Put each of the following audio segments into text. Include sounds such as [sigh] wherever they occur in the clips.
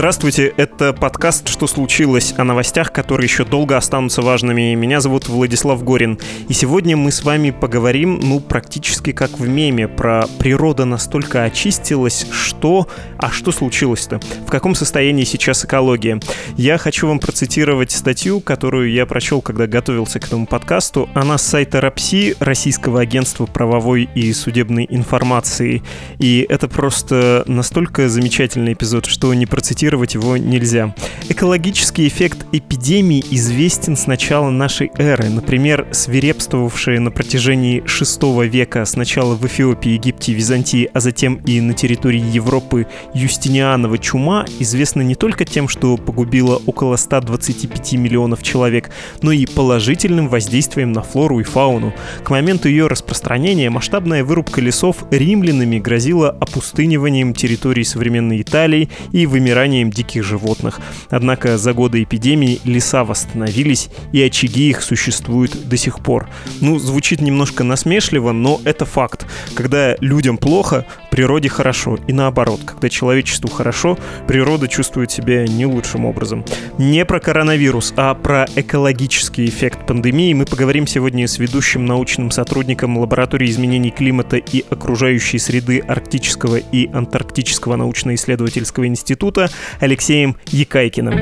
Здравствуйте, это подкаст «Что случилось?» о новостях, которые еще долго останутся важными. Меня зовут Владислав Горин. И сегодня мы с вами поговорим, ну, практически как в меме, про природа настолько очистилась, что... А что случилось-то? В каком состоянии сейчас экология? Я хочу вам процитировать статью, которую я прочел, когда готовился к этому подкасту. Она с сайта РАПСИ, Российского агентства правовой и судебной информации. И это просто настолько замечательный эпизод, что не процитировать цитировать его нельзя. Экологический эффект эпидемии известен с начала нашей эры. Например, свирепствовавшая на протяжении VI века сначала в Эфиопии, Египте, Византии, а затем и на территории Европы Юстинианова чума известна не только тем, что погубила около 125 миллионов человек, но и положительным воздействием на флору и фауну. К моменту ее распространения масштабная вырубка лесов римлянами грозила опустыниванием территории современной Италии и вымиранием вымиранием диких животных. Однако за годы эпидемии леса восстановились, и очаги их существуют до сих пор. Ну, звучит немножко насмешливо, но это факт. Когда людям плохо, природе хорошо. И наоборот, когда человечеству хорошо, природа чувствует себя не лучшим образом. Не про коронавирус, а про экологический эффект пандемии мы поговорим сегодня с ведущим научным сотрудником лаборатории изменений климата и окружающей среды Арктического и Антарктического научно-исследовательского института Алексеем Якайкиным.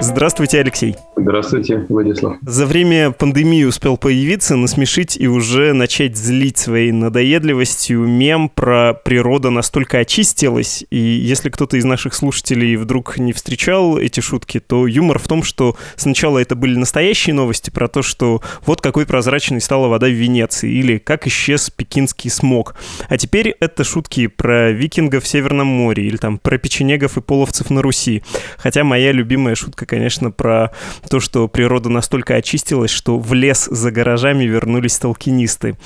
Здравствуйте, Алексей. Здравствуйте, Владислав. За время пандемии успел появиться, насмешить и уже начать злить своей надоедливостью мем про природа настолько очистилась. И если кто-то из наших слушателей вдруг не встречал эти шутки, то юмор в том, что сначала это были настоящие новости про то, что вот какой прозрачной стала вода в Венеции, или как исчез пекинский смог. А теперь это шутки про викингов в Северном море, или там про печенегов и половцев на Руси. Хотя моя любимая шутка, конечно, про то, что природа настолько очистилась, что в лес за гаражами вернулись толкинисты.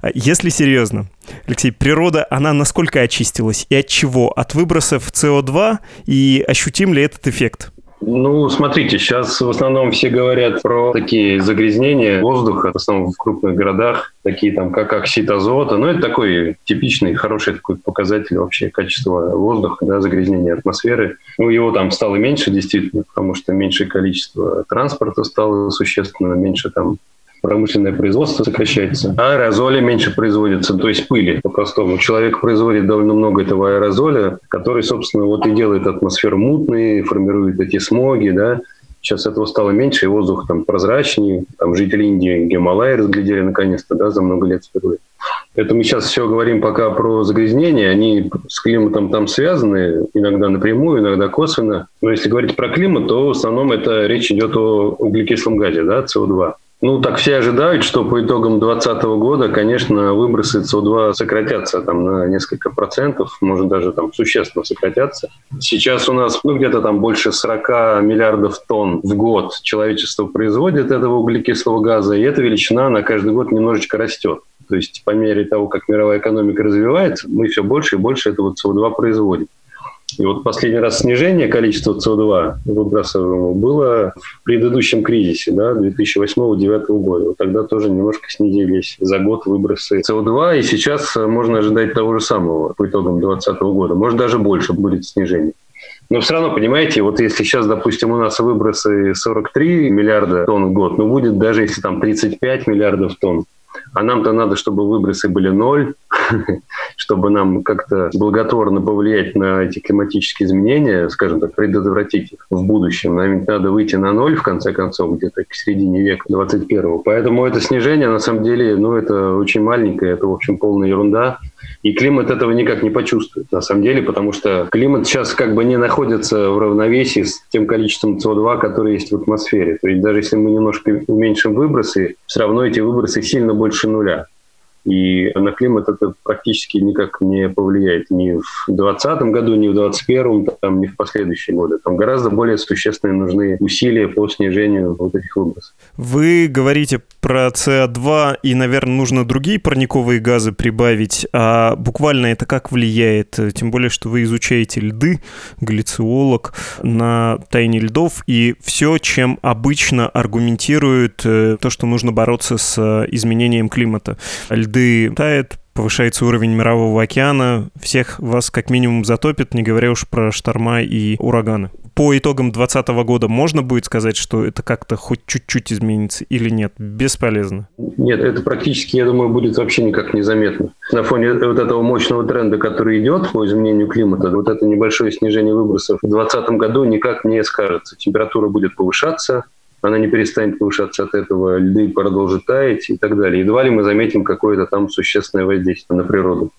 А если серьезно, Алексей, природа, она насколько очистилась и от чего? От выбросов СО2 и ощутим ли этот эффект? Ну, смотрите, сейчас в основном все говорят про такие загрязнения воздуха, в основном в крупных городах, такие там, как оксид азота. Ну, это такой типичный, хороший такой показатель вообще качества воздуха, да, загрязнения атмосферы. Ну, его там стало меньше, действительно, потому что меньше количество транспорта стало существенно, меньше там промышленное производство сокращается, а аэрозоли меньше производятся, то есть пыли по-простому. Человек производит довольно много этого аэрозоля, который, собственно, вот и делает атмосферу мутной, формирует эти смоги, да, Сейчас этого стало меньше, и воздух там прозрачнее. Там жители Индии Гималаи разглядели наконец-то, да, за много лет впервые. Это мы сейчас все говорим пока про загрязнение. Они с климатом там связаны, иногда напрямую, иногда косвенно. Но если говорить про климат, то в основном это речь идет о углекислом газе, да, СО2. Ну, так все ожидают, что по итогам 2020 года, конечно, выбросы СО2 сократятся там на несколько процентов, может даже там существенно сократятся. Сейчас у нас ну, где-то там больше 40 миллиардов тонн в год человечество производит этого углекислого газа, и эта величина на каждый год немножечко растет. То есть по мере того, как мировая экономика развивается, мы все больше и больше этого СО2 производим. И вот последний раз снижение количества СО2 выбрасываемого было в предыдущем кризисе, да, 2008-2009 года. Вот тогда тоже немножко снизились за год выбросы СО2, и сейчас можно ожидать того же самого по итогам 2020 года. Может, даже больше будет снижение. Но все равно, понимаете, вот если сейчас, допустим, у нас выбросы 43 миллиарда тонн в год, ну будет даже если там 35 миллиардов тонн, а нам-то надо, чтобы выбросы были ноль, [laughs] чтобы нам как-то благотворно повлиять на эти климатические изменения, скажем так, предотвратить их в будущем. Нам ведь надо выйти на ноль, в конце концов, где-то к середине века 21-го. Поэтому это снижение, на самом деле, ну, это очень маленькое, это, в общем, полная ерунда. И климат этого никак не почувствует, на самом деле, потому что климат сейчас как бы не находится в равновесии с тем количеством СО2, которое есть в атмосфере. То есть даже если мы немножко уменьшим выбросы, все равно эти выбросы сильно больше нуля. И на климат это практически никак не повлияет ни в 2020 году, ни в 2021, там, ни в последующие годы. Там гораздо более существенные нужны усилия по снижению вот этих выбросов. Вы говорите про СО2, и, наверное, нужно другие парниковые газы прибавить. А буквально это как влияет? Тем более, что вы изучаете льды, глициолог на тайне льдов, и все, чем обычно аргументируют э, то, что нужно бороться с изменением климата. Льды льды тают, повышается уровень мирового океана, всех вас как минимум затопит, не говоря уж про шторма и ураганы. По итогам 2020 года можно будет сказать, что это как-то хоть чуть-чуть изменится или нет? Бесполезно. Нет, это практически, я думаю, будет вообще никак незаметно. На фоне вот этого мощного тренда, который идет по изменению климата, вот это небольшое снижение выбросов в 2020 году никак не скажется. Температура будет повышаться, она не перестанет повышаться от этого, льды продолжат таять и так далее. Едва ли мы заметим какое-то там существенное воздействие на природу.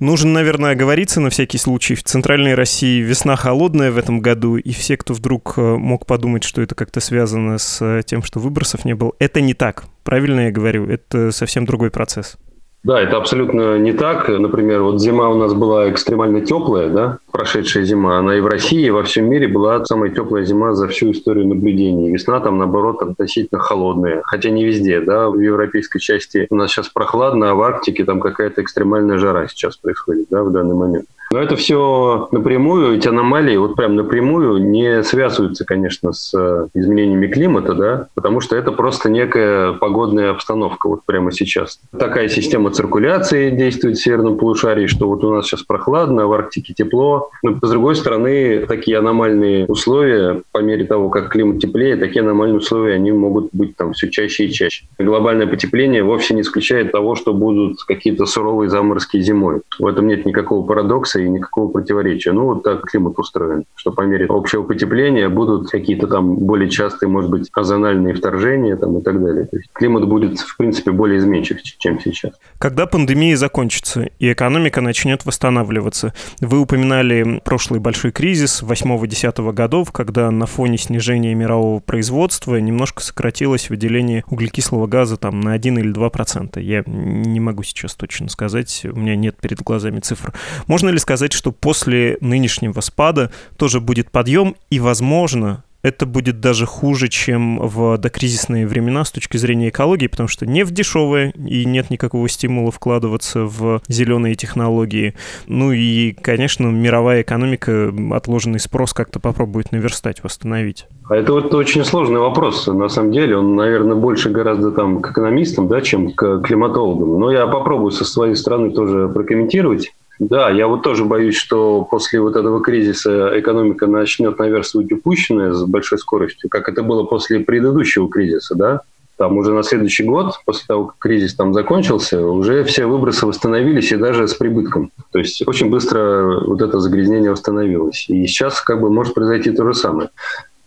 Нужно, наверное, оговориться на всякий случай. В Центральной России весна холодная в этом году, и все, кто вдруг э, мог подумать, что это как-то связано с э, тем, что выбросов не было, это не так. Правильно я говорю? Это совсем другой процесс. Да, это абсолютно не так. Например, вот зима у нас была экстремально теплая, да, прошедшая зима. Она и в России, и во всем мире была самая теплая зима за всю историю наблюдений. Весна там, наоборот, относительно холодная. Хотя не везде, да, в европейской части у нас сейчас прохладно, а в Арктике там какая-то экстремальная жара сейчас происходит, да, в данный момент. Но это все напрямую, эти аномалии вот прям напрямую не связываются, конечно, с э, изменениями климата, да, потому что это просто некая погодная обстановка вот прямо сейчас. Такая система циркуляции действует в северном полушарии, что вот у нас сейчас прохладно, а в Арктике тепло. Но с другой стороны, такие аномальные условия, по мере того, как климат теплее, такие аномальные условия, они могут быть там все чаще и чаще. Глобальное потепление вовсе не исключает того, что будут какие-то суровые заморозки зимой. В этом нет никакого парадокса и никакого противоречия. Ну, вот так климат устроен, что по мере общего потепления будут какие-то там более частые, может быть, озональные вторжения там, и так далее. То есть климат будет, в принципе, более изменчив, чем сейчас. Когда пандемия закончится и экономика начнет восстанавливаться? Вы упоминали прошлый большой кризис 8-10 годов, когда на фоне снижения мирового производства немножко сократилось выделение углекислого газа там на 1 или 2 процента. Я не могу сейчас точно сказать, у меня нет перед глазами цифр. Можно ли сказать, что после нынешнего спада тоже будет подъем, и, возможно, это будет даже хуже, чем в докризисные времена с точки зрения экологии, потому что нефть дешевая, и нет никакого стимула вкладываться в зеленые технологии. Ну и, конечно, мировая экономика отложенный спрос как-то попробует наверстать, восстановить. А это вот очень сложный вопрос, на самом деле. Он, наверное, больше гораздо там к экономистам, да, чем к климатологам. Но я попробую со своей стороны тоже прокомментировать. Да, я вот тоже боюсь, что после вот этого кризиса экономика начнет наверстывать упущенное с большой скоростью, как это было после предыдущего кризиса, да? Там уже на следующий год, после того, как кризис там закончился, уже все выбросы восстановились и даже с прибытком. То есть очень быстро вот это загрязнение восстановилось. И сейчас как бы может произойти то же самое.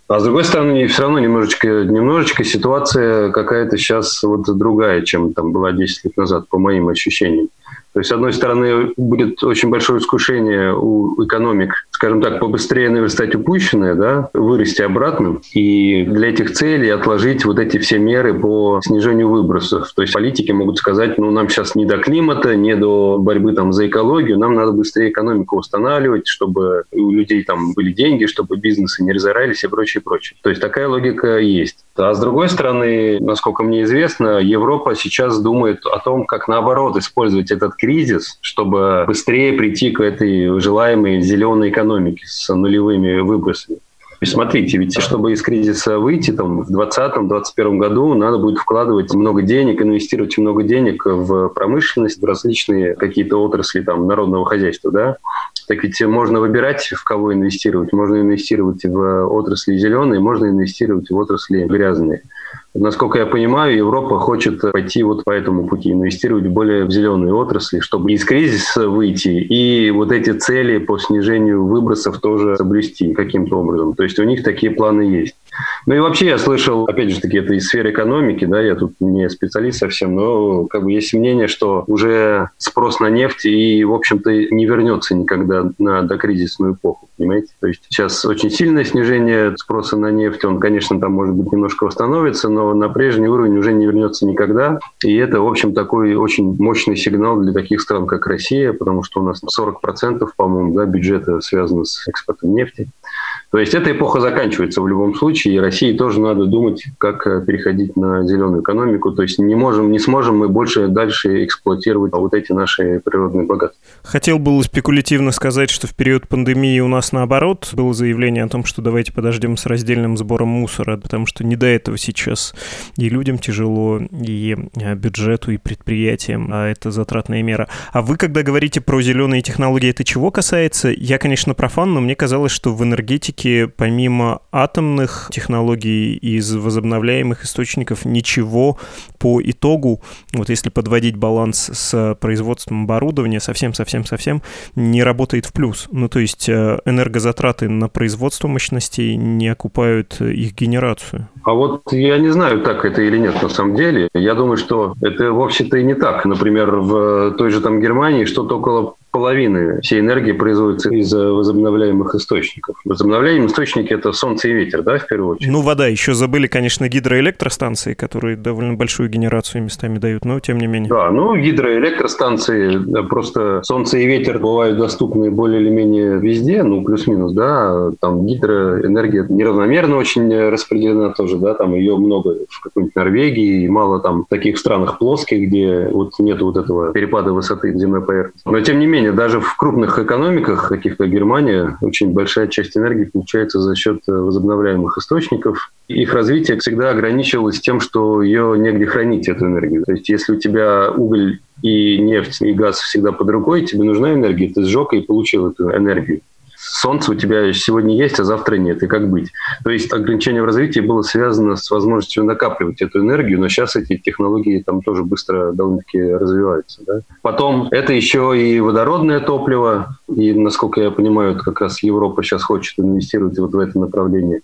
А с другой стороны, все равно немножечко, немножечко ситуация какая-то сейчас вот другая, чем там была 10 лет назад, по моим ощущениям. То есть, с одной стороны, будет очень большое искушение у экономик, скажем так, побыстрее наверстать упущенное, да, вырасти обратно, и для этих целей отложить вот эти все меры по снижению выбросов. То есть политики могут сказать, ну, нам сейчас не до климата, не до борьбы там за экологию, нам надо быстрее экономику устанавливать, чтобы у людей там были деньги, чтобы бизнесы не разорались и прочее, прочее. То есть такая логика есть. А с другой стороны, насколько мне известно, Европа сейчас думает о том, как наоборот использовать этот кризис, чтобы быстрее прийти к этой желаемой зеленой экономике с нулевыми выбросами. И смотрите, ведь чтобы из кризиса выйти там, в 2020-2021 году, надо будет вкладывать много денег, инвестировать много денег в промышленность, в различные какие-то отрасли там, народного хозяйства. Да? Так ведь можно выбирать, в кого инвестировать. Можно инвестировать в отрасли зеленые, можно инвестировать в отрасли грязные. Насколько я понимаю, Европа хочет пойти вот по этому пути, инвестировать более в зеленые отрасли, чтобы из кризиса выйти и вот эти цели по снижению выбросов тоже соблюсти каким-то образом. То есть у них такие планы есть. Ну и вообще я слышал, опять же таки, это из сферы экономики, да, я тут не специалист совсем, но как бы есть мнение, что уже спрос на нефть и, в общем-то, не вернется никогда на докризисную эпоху, понимаете? То есть сейчас очень сильное снижение спроса на нефть, он, конечно, там, может быть, немножко восстановится, но на прежний уровень уже не вернется никогда. И это, в общем, такой очень мощный сигнал для таких стран, как Россия, потому что у нас 40%, по-моему, да, бюджета связано с экспортом нефти. То есть эта эпоха заканчивается в любом случае, и России тоже надо думать, как э, переходить на зеленую экономику. То есть не можем, не сможем мы больше дальше эксплуатировать вот эти наши природные богатства. Хотел было спекулятивно сказать, что в период пандемии у нас наоборот было заявление о том, что давайте подождем с раздельным сбором мусора, потому что не до этого сейчас и людям тяжело, и э, бюджету, и предприятиям, а это затратная мера. А вы, когда говорите про зеленые технологии, это чего касается? Я, конечно, профан, но мне казалось, что в энергетике практике помимо атомных технологий из возобновляемых источников ничего по итогу, вот если подводить баланс с производством оборудования, совсем-совсем-совсем не работает в плюс. Ну, то есть э, энергозатраты на производство мощностей не окупают их генерацию. А вот я не знаю, так это или нет на самом деле. Я думаю, что это вовсе-то и не так. Например, в той же там Германии что-то около половины всей энергии производится из возобновляемых источников. Возобновляемые источники – это солнце и ветер, да, в первую очередь? Ну, вода. Еще забыли, конечно, гидроэлектростанции, которые довольно большую генерацию местами дают, но тем не менее. Да, ну, гидроэлектростанции, просто солнце и ветер бывают доступны более или менее везде, ну, плюс-минус, да. Там гидроэнергия неравномерно очень распределена тоже, да, там ее много в какой-нибудь Норвегии, и мало там в таких странах плоских, где вот нет вот этого перепада высоты земной поверхности. Но, тем не менее, менее, даже в крупных экономиках, таких как Германия, очень большая часть энергии получается за счет э, возобновляемых источников. Их развитие всегда ограничивалось тем, что ее негде хранить, эту энергию. То есть если у тебя уголь и нефть, и газ всегда под рукой, тебе нужна энергия, ты сжег и получил эту энергию солнце у тебя сегодня есть, а завтра нет, и как быть? То есть ограничение в развитии было связано с возможностью накапливать эту энергию, но сейчас эти технологии там тоже быстро довольно-таки развиваются. Да? Потом это еще и водородное топливо, и, насколько я понимаю, как раз Европа сейчас хочет инвестировать вот в это направление.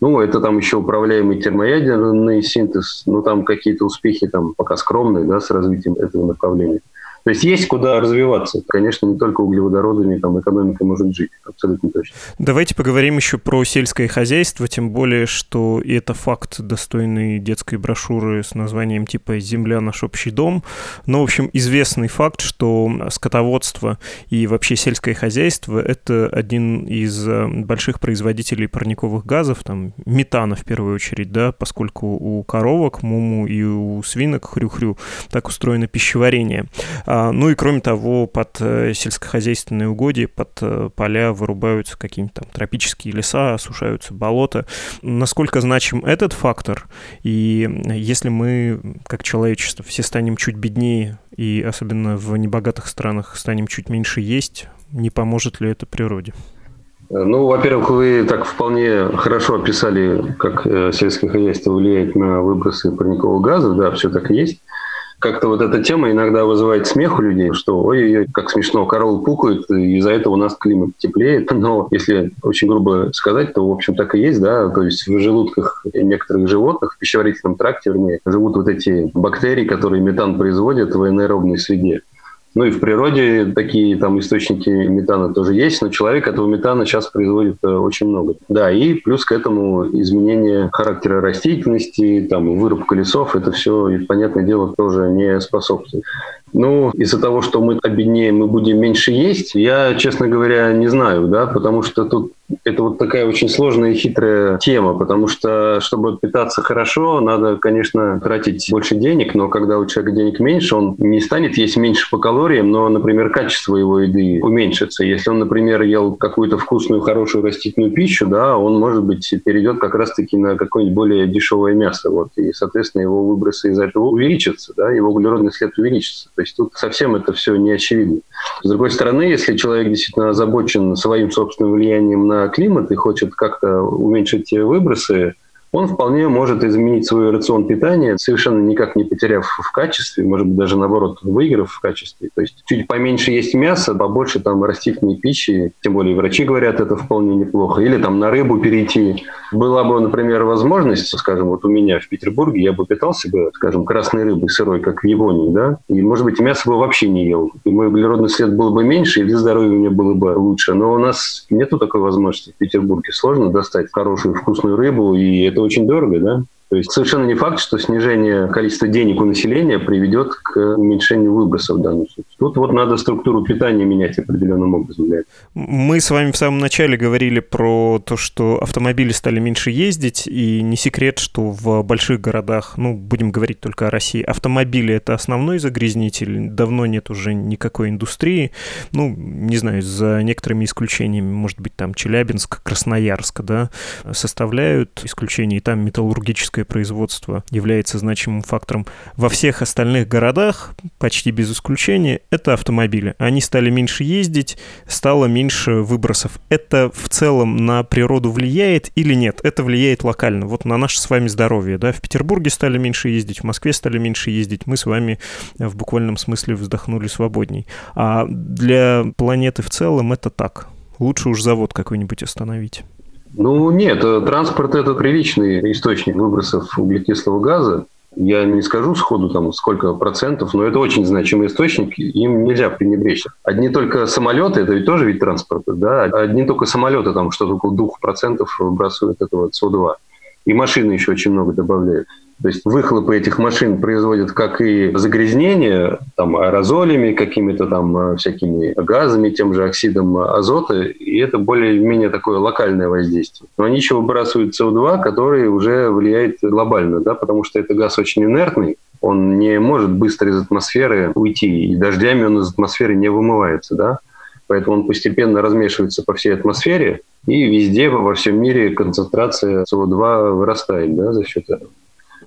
Ну, это там еще управляемый термоядерный синтез, ну, там какие-то успехи там пока скромные, да, с развитием этого направления. То есть есть куда развиваться. Конечно, не только углеводородами там экономика может жить, абсолютно точно. Давайте поговорим еще про сельское хозяйство, тем более, что это факт, достойный детской брошюры с названием типа «Земля – наш общий дом». Но, в общем, известный факт, что скотоводство и вообще сельское хозяйство – это один из э, больших производителей парниковых газов, там, метана в первую очередь, да, поскольку у коровок, муму и у свинок, хрю-хрю, так устроено пищеварение. А, ну и кроме того, под э, сельскохозяйственные угодья, под э, поля вырубаются какие-нибудь там тропические леса, осушаются болота. Насколько значим этот фактор? И если мы, как человечество, все станем чуть беднее, и особенно в небогатых странах станем чуть меньше есть, не поможет ли это природе? Ну, во-первых, вы так вполне хорошо описали, как э, сельское хозяйство влияет на выбросы парникового газа. Да, все так и есть как-то вот эта тема иногда вызывает смех у людей, что ой-ой-ой, как смешно, коровы пукают, и из-за этого у нас климат теплеет. [laughs] Но если очень грубо сказать, то, в общем, так и есть, да, то есть в желудках некоторых животных, в пищеварительном тракте, вернее, живут вот эти бактерии, которые метан производят в анаэробной среде. Ну и в природе такие там источники метана тоже есть, но человек этого метана сейчас производит э, очень много. Да, и плюс к этому изменение характера растительности, там вырубка лесов, это все, понятное дело, тоже не способствует. Ну, из-за того, что мы обеднеем, мы будем меньше есть, я, честно говоря, не знаю, да, потому что тут это вот такая очень сложная и хитрая тема, потому что, чтобы питаться хорошо, надо, конечно, тратить больше денег, но когда у человека денег меньше, он не станет есть меньше по калориям, но, например, качество его еды уменьшится. Если он, например, ел какую-то вкусную, хорошую растительную пищу, да, он, может быть, перейдет как раз-таки на какое-нибудь более дешевое мясо, вот, и, соответственно, его выбросы из-за этого увеличатся, да, его углеродный след увеличится. То есть тут совсем это все не очевидно. С другой стороны, если человек действительно озабочен своим собственным влиянием на климат и хочет как-то уменьшить выбросы, он вполне может изменить свой рацион питания, совершенно никак не потеряв в качестве, может быть, даже наоборот, выиграв в качестве. То есть чуть поменьше есть мяса, побольше там растительной пищи, тем более врачи говорят, это вполне неплохо. Или там на рыбу перейти. Была бы, например, возможность, скажем, вот у меня в Петербурге, я бы питался бы, скажем, красной рыбой сырой, как в Японии, да, и, может быть, мясо бы вообще не ел. И мой углеродный след был бы меньше, и для здоровья мне было бы лучше. Но у нас нету такой возможности в Петербурге. Сложно достать хорошую вкусную рыбу, и это очень дорого, да? То есть совершенно не факт, что снижение количества денег у населения приведет к уменьшению выбросов в данном случае. Тут вот надо структуру питания менять определенным образом для этого. Мы с вами в самом начале говорили про то, что автомобили стали меньше ездить, и не секрет, что в больших городах, ну, будем говорить только о России, автомобили — это основной загрязнитель, давно нет уже никакой индустрии, ну, не знаю, за некоторыми исключениями, может быть, там Челябинск, Красноярск, да, составляют исключения, и там металлургическое производство является значимым фактором. Во всех остальных городах, почти без исключения, это автомобили. Они стали меньше ездить, стало меньше выбросов. Это в целом на природу влияет или нет? Это влияет локально. Вот на наше с вами здоровье. Да? В Петербурге стали меньше ездить, в Москве стали меньше ездить. Мы с вами в буквальном смысле вздохнули свободней. А для планеты в целом это так. Лучше уж завод какой-нибудь остановить. Ну нет, э, транспорт это приличный источник выбросов углекислого газа. Я не скажу сходу там сколько процентов, но это очень значимый источник, им нельзя пренебречь. Одни только самолеты, это ведь тоже вид транспорта, да, одни только самолеты там что-то около двух процентов выбрасывают этого СО2. И машины еще очень много добавляют. То есть выхлопы этих машин производят как и загрязнение там, аэрозолями, какими-то там э, всякими газами, тем же оксидом азота, и это более-менее такое локальное воздействие. Но они еще выбрасывают СО2, который уже влияет глобально, да, потому что это газ очень инертный, он не может быстро из атмосферы уйти, и дождями он из атмосферы не вымывается, да, поэтому он постепенно размешивается по всей атмосфере, и везде во всем мире концентрация СО2 вырастает да, за счет этого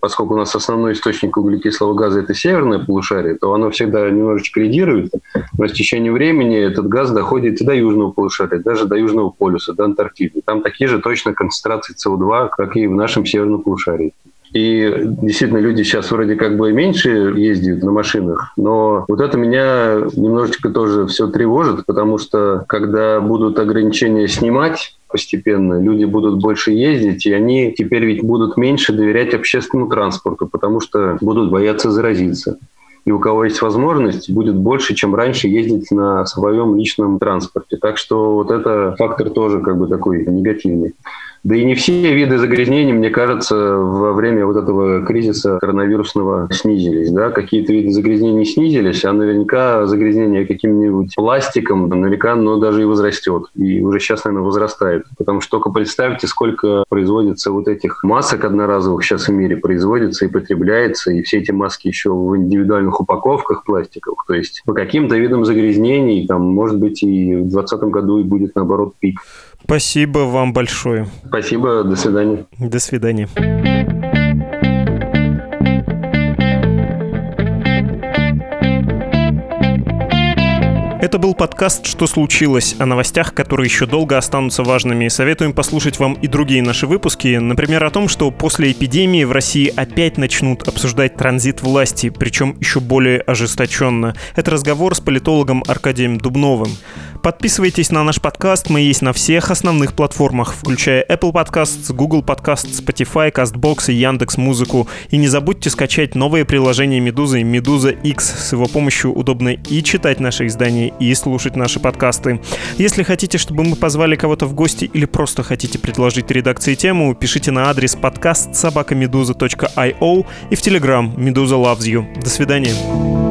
поскольку у нас основной источник углекислого газа это северное полушарие, то оно всегда немножечко лидирует, но с течением времени этот газ доходит и до южного полушария, даже до южного полюса, до Антарктиды. Там такие же точно концентрации СО2, как и в нашем северном полушарии. И действительно, люди сейчас вроде как бы меньше ездят на машинах, но вот это меня немножечко тоже все тревожит, потому что когда будут ограничения снимать, постепенно. Люди будут больше ездить, и они теперь ведь будут меньше доверять общественному транспорту, потому что будут бояться заразиться. И у кого есть возможность, будет больше, чем раньше ездить на своем личном транспорте. Так что вот это фактор тоже как бы такой негативный. Да и не все виды загрязнений, мне кажется, во время вот этого кризиса коронавирусного снизились. Да? Какие-то виды загрязнений снизились, а наверняка загрязнение каким-нибудь пластиком наверняка оно даже и возрастет. И уже сейчас, наверное, возрастает. Потому что только представьте, сколько производится вот этих масок одноразовых сейчас в мире производится и потребляется, и все эти маски еще в индивидуальных упаковках пластиковых. То есть по каким-то видам загрязнений, там, может быть, и в 2020 году и будет, наоборот, пик. Спасибо вам большое. Спасибо, до свидания. До свидания. Это был подкаст «Что случилось?» о новостях, которые еще долго останутся важными. Советуем послушать вам и другие наши выпуски. Например, о том, что после эпидемии в России опять начнут обсуждать транзит власти, причем еще более ожесточенно. Это разговор с политологом Аркадием Дубновым. Подписывайтесь на наш подкаст, мы есть на всех основных платформах, включая Apple Podcasts, Google Podcasts, Spotify, CastBox и Яндекс Музыку. И не забудьте скачать новые приложения Медузы Медуза X. С его помощью удобно и читать наши издания, и слушать наши подкасты. Если хотите, чтобы мы позвали кого-то в гости или просто хотите предложить редакции тему, пишите на адрес подкаст собакамедуза.io и в Telegram Медуза Loves You. До свидания.